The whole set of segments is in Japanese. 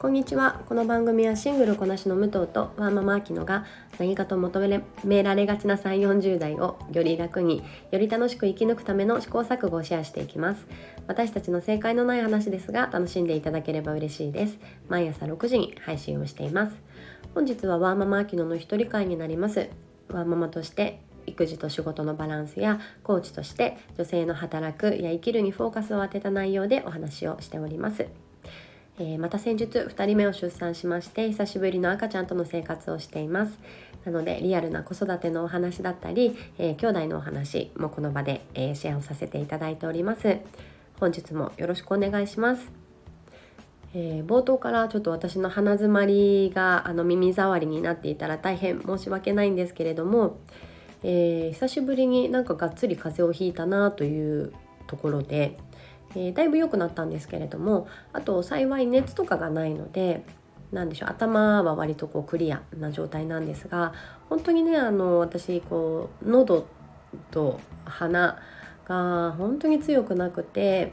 こんにちは。この番組はシングルこなしの武藤とワーママアキノが何かと求められがちな3 4 0代をより楽により楽しく生き抜くための試行錯誤をシェアしていきます。私たちの正解のない話ですが楽しんでいただければ嬉しいです。毎朝6時に配信をしています。本日はワーママアキノの一人会になります。ワーママとして育児と仕事のバランスやコーチとして女性の働くや生きるにフォーカスを当てた内容でお話をしております。えー、また先日2人目を出産しまして久しぶりの赤ちゃんとの生活をしています。なのでリアルな子育てのお話だったり、えー、兄弟のお話もこの場で、えー、シェアをさせていただいております。本日もよろしくお願いします。えー、冒頭からちょっと私の鼻づまりがあの耳障りになっていたら大変申し訳ないんですけれども、え、久しぶりになんかがっつり風邪をひいたなというところで、えー、だいぶ良くなったんですけれどもあと幸い熱とかがないので何でしょう頭は割とこうクリアな状態なんですが本当にねあの私こう喉と鼻が本当に強くなくて、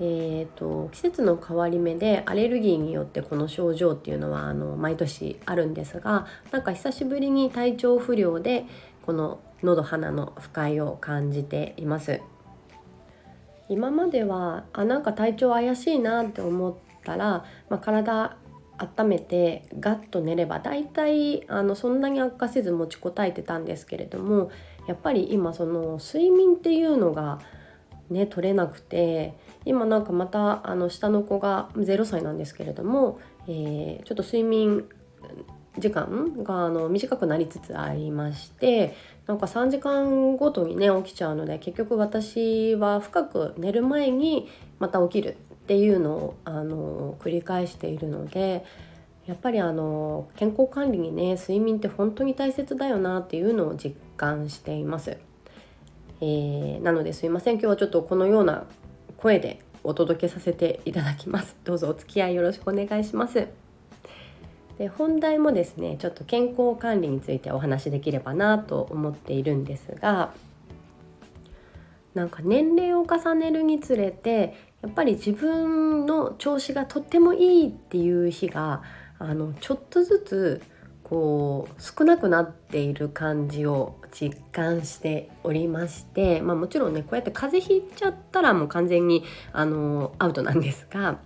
えーと、季節の変わり目でアレルギーによってこの症状っていうのはあの毎年あるんですがなんか久しぶりに体調不良でこの喉鼻の不快を感じています。今まではあなんか体調怪しいなって思ったら、まあ、体温めてガッと寝れば大体あのそんなに悪化せず持ちこたえてたんですけれどもやっぱり今その睡眠っていうのがね取れなくて今なんかまたあの下の子が0歳なんですけれども、えー、ちょっと睡眠時間があの短くなりつつありましてなんか3時間ごとにね起きちゃうので結局私は深く寝る前にまた起きるっていうのをあの繰り返しているのでやっぱりあの健康管理にね睡眠って本当に大切だよなっていうのを実感しています。えー、なのですいません今日はちょっとこのような声でお届けさせていただきます。どうぞお付き合いよろしくお願いします。で本題もですねちょっと健康管理についてお話しできればなと思っているんですがなんか年齢を重ねるにつれてやっぱり自分の調子がとってもいいっていう日があのちょっとずつこう少なくなっている感じを実感しておりまして、まあ、もちろんねこうやって風邪ひいちゃったらもう完全にあのアウトなんですが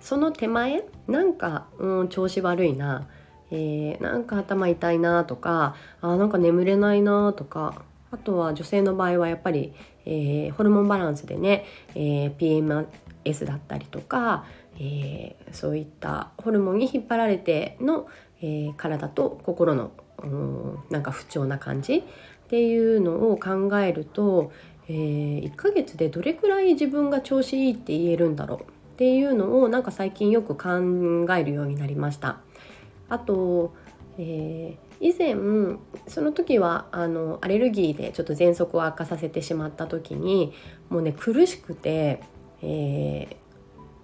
その手前？なんか、うん、調子悪いな、えー、なんか頭痛いなとかあなんか眠れないなとか。あとは女性の場合はやっぱり、えー、ホルモンバランスでね、えー、PMS だったりとか、えー、そういったホルモンに引っ張られての、えー、体と心の、うん、なんか不調な感じっていうのを考えると、えー、1ヶ月でどれくらい自分が調子いいって言えるんだろう？っていうのをなんか最近よく考えるようになりました。あと、えー、以前その時はあのアレルギーでちょっと喘息を悪化させてしまった時にもうね苦しくて、えー、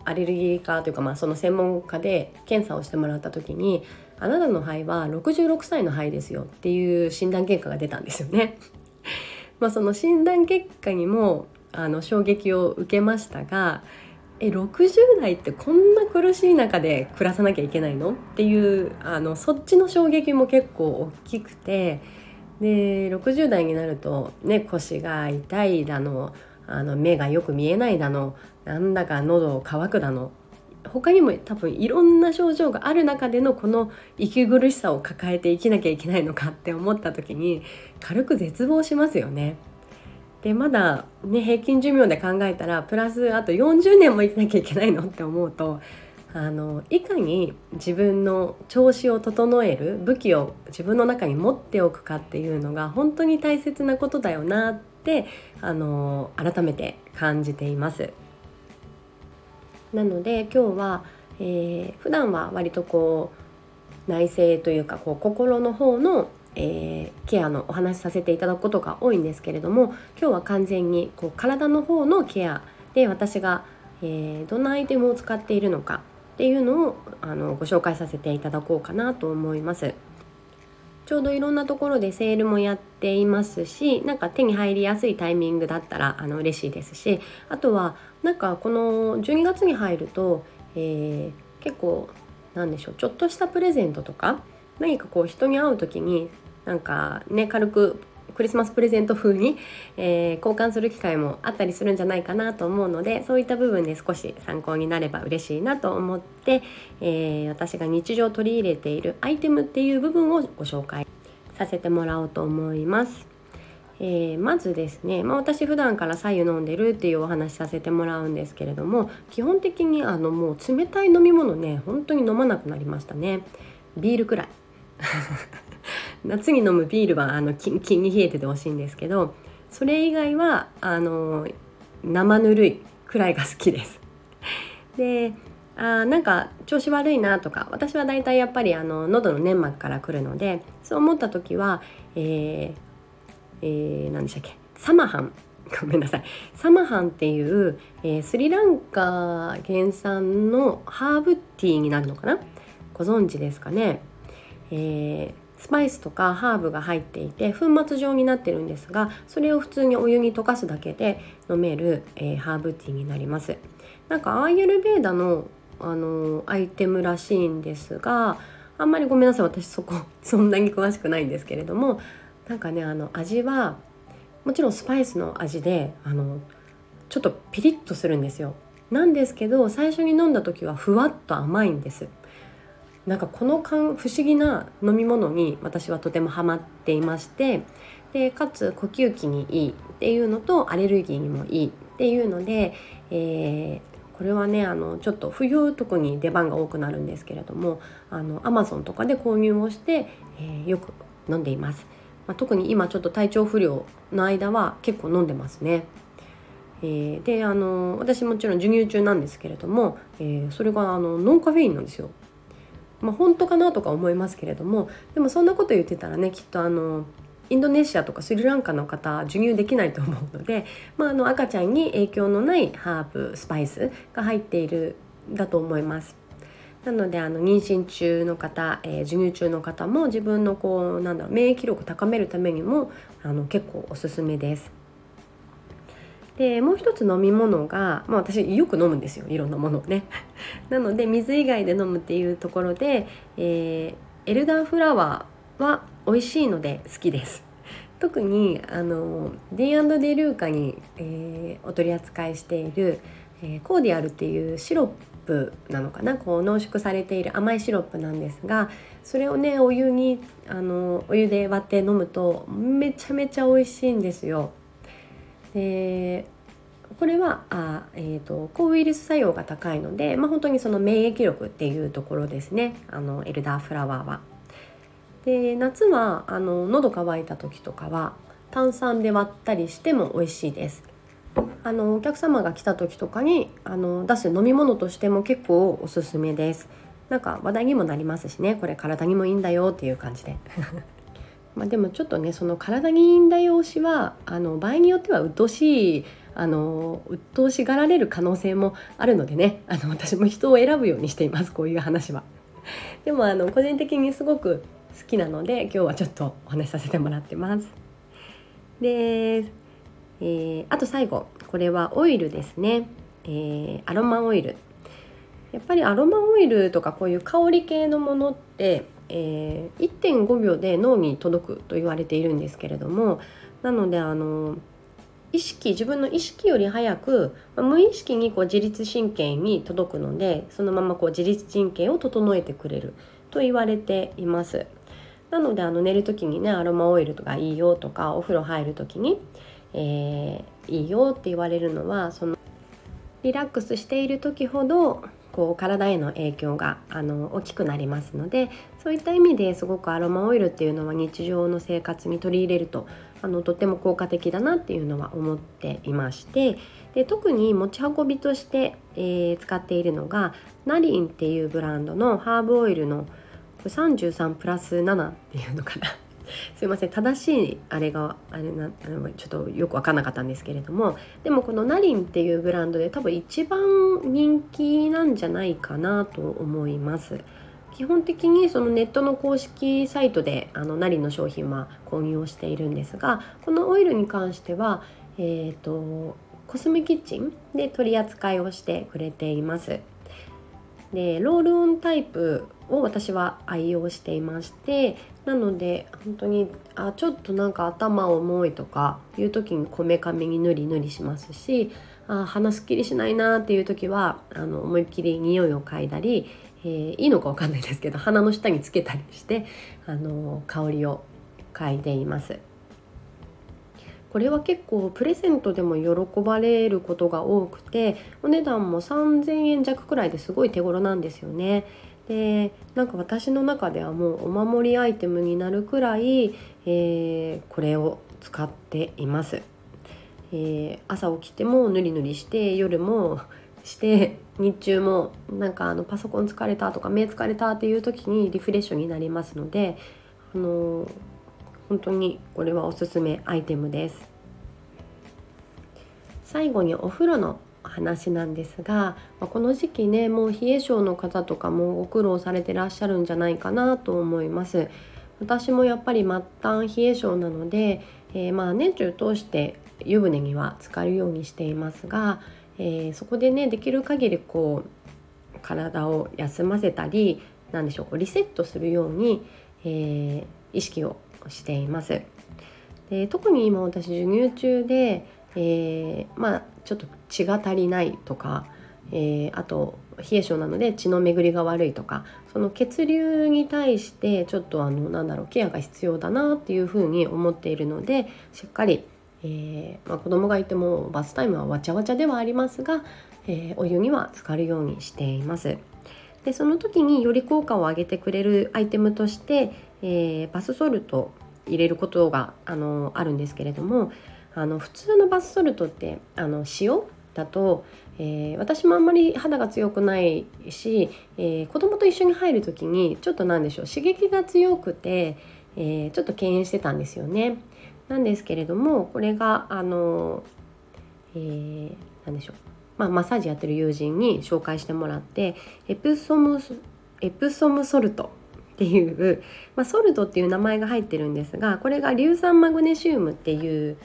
アレルギー科というか、まあ、その専門家で検査をしてもらった時に「あなたの肺は66歳の肺ですよ」っていう診断結果が出たんですよね。まあその診断結果にもあの衝撃を受けましたがえ60代ってこんな苦しい中で暮らさなきゃいけないの？っていうあのそっちの衝撃も結構大きくて。で60代になると、ね、腰が痛いだのあの目がよく見えないだのなんだか喉乾くだの。他にも多分いろんな症状がある中でのこの息苦しさを抱えて生きなきゃいけないのかって思った時に軽く絶望しますよね。でまだね平均寿命で考えたらプラスあと40年も生きなきゃいけないのって思うとあのいかに自分の調子を整える武器を自分の中に持っておくかっていうのが本当に大切なことだよなってあの改めて感じています。なので今日は、えー、普段は割とこう内省というかこう心の方のえー、ケアのお話しさせていただくことが多いんですけれども今日は完全にこう体の方のケアで私が、えー、どんなアイテムを使っているのかっていうのをあのご紹介させていただこうかなと思います。ちょうどいろんなところでセールもやっていますしなんか手に入りやすいタイミングだったらあの嬉しいですしあとはなんかこの12月に入ると、えー、結構何でしょうちょっとしたプレゼントとか何かこう人に会う時になんかね軽くクリスマスプレゼント風に、えー、交換する機会もあったりするんじゃないかなと思うのでそういった部分で少し参考になれば嬉しいなと思って、えー、私が日常取り入れているアイテムっていう部分をご紹介させてもらおうと思います。えー、まずですね、まあ、私普段から白湯飲んでるっていうお話させてもらうんですけれども基本的にあのもう冷たい飲み物ね本当に飲まなくなりましたねビールくらい夏に飲むビールはあのキンキンに冷えててほしいんですけどそれ以外はあの生ぬるいくらいが好きです。であなんか調子悪いなとか私はだいたいやっぱりあの喉の粘膜からくるのでそう思った時は、えーえー、何でしたっけ？サマハン。ごめんなさい。サマハンっていう、えー、スリランカ原産のハーブティーになるのかな？ご存知ですかね、えー、スパイスとかハーブが入っていて粉末状になってるんですがそれを普通にお湯に溶かすだけで飲める、えー、ハーブティーになります。なんかアーユルベーダのあのアイテムらしいんですがあんまりごめんなさい私そこ そんなに詳しくないんですけれどもなんかねあの味はもちろんスパイスの味であのちょっとピリッとするんですよ。なんですけど最初に飲んだ時はふわっと甘いんです。なんかこの感不思議な飲み物に私はとてもハマっていましてでかつ呼吸器にいいっていうのとアレルギーにもいいっていうので、えー、これはねあのちょっと冬特に出番が多くなるんですけれどもあの Amazon とかで購入をして、えー、よく飲んでいます。まあ、特に今ちょっと体調不良の間は結構飲んでますね。えー、であの私もちろん授乳中なんですけれども、えー、それがあのノンカフェインなんですよ。まあ、本当かなとか思いますけれどもでもそんなこと言ってたらねきっとあのインドネシアとかスリランカの方授乳できないと思うので、まあ、あの赤ちゃんに影響のないハーブスパイスが入っているだと思います。なのであの妊娠中の方、えー、授乳中の方も自分のこうなんだろう免疫力高めるためにもあの結構おすすめです。でもう一つ飲み物が、まあ、私よく飲むんですよいろんなものをね。なので水以外で飲むっていうところで、えー、エルダーフラワーは美味しいので好きです。特にあの D&D ルーカに、えー、お取り扱いしている、えー、コーディアルっていうシロップなのかなこう濃縮されている甘いシロップなんですがそれをねお湯にあのお湯で割って飲むとめちゃめちゃ美味しいんですよ。でこれはあ、えーと、抗ウイルス作用が高いので、まあ、本当にその免疫力っていうところですねあのエルダーフラワーは。で夏はあの喉乾いた時とかは炭酸で割ったりしても美味しいです。あのお客様が来た時とかにあの出す飲み物としても結構おすすめですなんか話題にもなりますしねこれ体にもいいんだよっていう感じで まあでもちょっとねその体にいいんだよ推しはあの場合によっては鬱陶しいあの鬱陶しがられる可能性もあるのでねあの 私も人を選ぶようにしていますこういう話は。でもあの個人的にすごく好きなので今日はちょっとお話しさせてもらってます。でえー、あと最後これはオイルですね、えー、アロマオイルやっぱりアロマオイルとかこういう香り系のものって、えー、1.5秒で脳に届くと言われているんですけれどもなのであの意識自分の意識より早く、まあ、無意識にこう自律神経に届くのでそのままこう自律神経を整えてくれると言われています。なのであの寝る時にねアロマオイルとかいいよとかお風呂入る時にえー、いいよって言われるのはそのリラックスしている時ほどこう体への影響があの大きくなりますのでそういった意味ですごくアロマオイルっていうのは日常の生活に取り入れるとあのとっても効果的だなっていうのは思っていましてで特に持ち運びとして、えー、使っているのがナリンっていうブランドのハーブオイルの33プラス7っていうのかな すいません正しいあれがあれなちょっとよく分かんなかったんですけれどもでもこのナリンっていうブランドで多分一番人気なんじゃないかなと思います。基本的にそのネットの公式サイトであのナリの商品は購入をしているんですがこのオイルに関しては、えーと、コスメキッチンで取り扱いをしてくれています。でロールオンタイプを私は愛用していましてなので本当にあちょっとなんか頭重いとかいう時にこめかみにぬりぬりしますしあ鼻すっきりしないなっていう時はあの思いっきり匂いを嗅いだり、えー、いいのか分かんないですけど鼻の下につけたりしてあの香りを嗅いでいます。これは結構プレゼントでも喜ばれることが多くてお値段も3000円弱くらいですごい手頃なんですよね。でなんか私の中ではもうお守りアイテムになるくらい、えー、これを使っています。えー、朝起きてもぬりぬりして夜もして日中もなんかあのパソコン疲れたとか目疲れたっていう時にリフレッシュになりますのであの本当にこれはおすすめアイテムです。最後にお風呂の話なんですが、まこの時期ねもう冷え性の方とかもご苦労されてらっしゃるんじゃないかなと思います。私もやっぱり末端冷え性なので、えー、まあ年中通して湯船には浸かるようにしていますが、えー、そこでねできる限りこう体を休ませたり何でしょうリセットするように、えー、意識をしています。で特に今私授乳中で、えー、まあちょっと血が足りないとか、えー、あと冷え性なので血の巡りが悪いとかその血流に対してちょっとあのなんだろうケアが必要だなっていうふうに思っているのでしっかり、えーまあ、子供がいてもバスタイムはわちゃわちゃではありますが、えー、お湯には浸かるようにしています。でその時により効果を上げてくれるアイテムとして、えー、バスソルト入れることがあのあるんですけれどもあの普通のバスソルトってあの塩だと、えー、私もあんまり肌が強くないし、えー、子供と一緒に入る時にちょっと何でしょう刺激が強くて、えー、ちょっと敬遠してたんですよね。なんですけれどもこれがあの、えー、何でしょう、まあ、マッサージやってる友人に紹介してもらってエプソムエプソムソルトっていう、まあ、ソルトっていう名前が入ってるんですがこれが硫酸マグネシウムっていう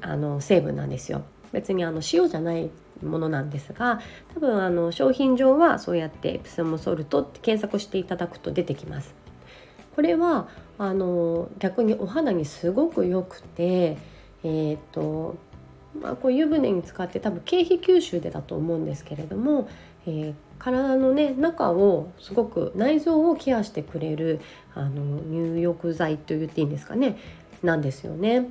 あの成分なんですよ。別にあの塩じゃないものなんですが多分あの商品上はそうやってエプソムソルトって検索していただくと出てきます。これはあの逆にお肌にすごく良くてえっ、とまあ、こう湯船に使って多分経費吸収でだと思うんですけれども、えー、体のね中をすごく内臓をケアしてくれるあの入浴剤と言っていいんですかねなんですよね。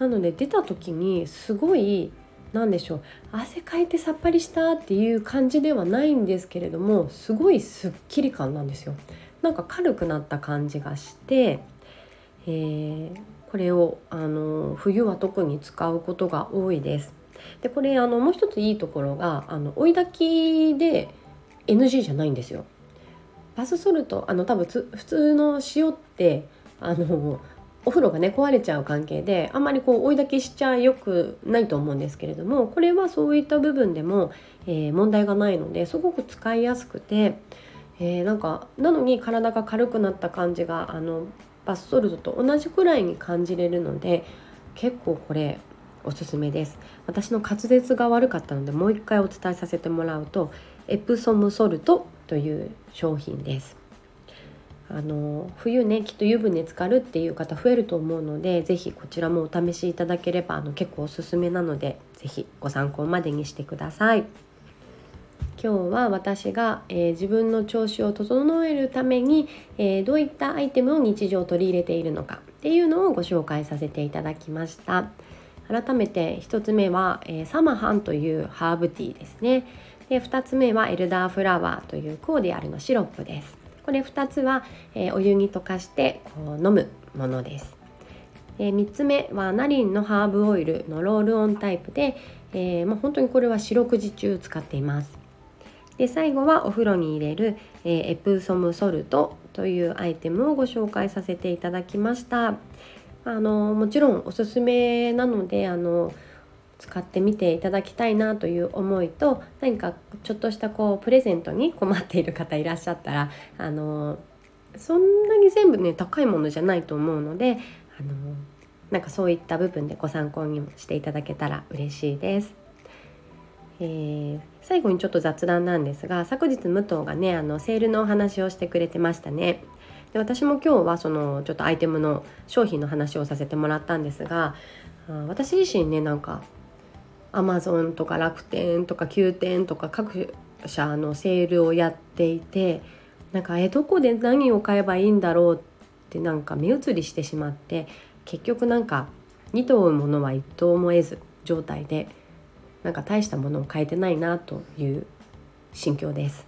なので出た時にすごい何でしょう汗かいてさっぱりしたっていう感じではないんですけれどもすごいすっきり感なんですよ。なんか軽くなった感じがして、えー、これをあの冬は特に使うことが多いです。でこれあのもう一ついいところがあの追い炊きで NG じゃないんですよ。バスソルトあの多分普通の塩ってあのお風呂がね壊れちゃう関係であんまりこう追いだきしちゃよくないと思うんですけれどもこれはそういった部分でも、えー、問題がないのですごく使いやすくて、えー、なんかなのに体が軽くなった感じがあのバスソルトと同じくらいに感じれるので結構これおすすめです私の滑舌が悪かったのでもう一回お伝えさせてもらうとエプソムソルトという商品ですあの冬ねきっと湯船浸かるっていう方増えると思うので是非こちらもお試しいただければあの結構おすすめなので是非ご参考までにしてください。今日は私が、えー、自分の調子を整えるために、えー、どういったアイテムを日常取り入れているのかっていうのをご紹介させていただきました。改めて1つ目は、えー、サマハンというハーブティーですね。で2つ目はエルダーフラワーというコーディアルのシロップです。これ2つは、えお湯に溶かしてこう飲むものです。え3つ目はナリンのハーブオイルのロールオンタイプで、えー、もう本当にこれは四六時中使っています。で最後はお風呂に入れる、えー、エプソムソルトというアイテムをご紹介させていただきましたあのもちろんおすすめなのであの使ってみていただきたいなという思いと何かちょっとしたこうプレゼントに困っている方いらっしゃったらあのそんなに全部ね高いものじゃないと思うのであのなんかそういった部分でご参考にもしていただけたら嬉しいです。えー、最後にちょっと雑談なんですが昨日武藤がねあのセールのお話をしてくれてましたね。で私も今日はそのちょっとアイテムの商品の話をさせてもらったんですが私自身ねなんかアマゾンとか楽天とか Q 点とか各社のセールをやっていてなんかえどこで何を買えばいいんだろうってなんか目移りしてしまって結局なんか2頭ものは1頭も得ず状態でなんか大したものを変えてないなという心境です。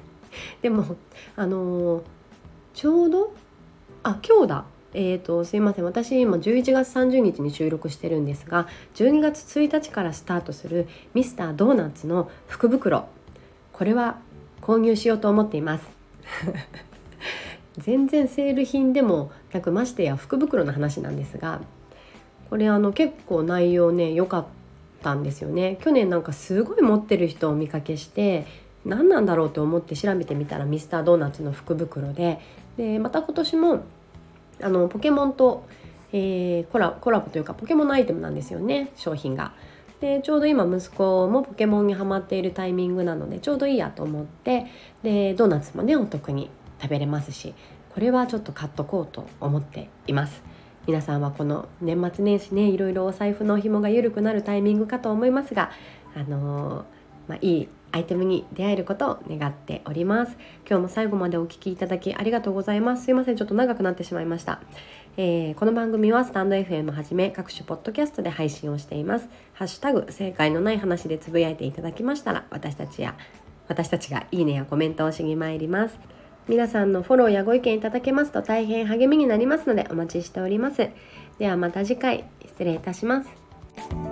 でもあのー、ちょうどあ今日だ。えーと、すいません。私今11月30日に収録してるんですが12月1日からスタートするミスタードーナツの福袋。これは購入しようと思っています。全然セール品でもなくましてや福袋の話なんですがこれあの結構内容ね良かったたんですよね去年なんかすごい持ってる人を見かけして何なんだろうと思って調べてみたらミスタードーナツの福袋ででまた今年もあのポケモンと、えー、コラコラボというかポケモンのアイテムなんですよね商品が。でちょうど今息子もポケモンにハマっているタイミングなのでちょうどいいやと思ってでドーナツもねお得に食べれますしこれはちょっと買っとこうと思っています。皆さんはこの年末年始ねいろいろお財布の紐が緩くなるタイミングかと思いますがあのー、まあ、いいアイテムに出会えることを願っております。今日も最後までお聴きいただきありがとうございます。すいませんちょっと長くなってしまいました、えー、この番組はスタンド FM はじめ各種ポッドキャストで配信をしています。ハッシュタグ正解のない話でつぶやいていただきましたら私たちや私たちがいいねやコメントをしに参ります。皆さんのフォローやご意見いただけますと大変励みになりますのでお待ちしております。ではまた次回失礼いたします。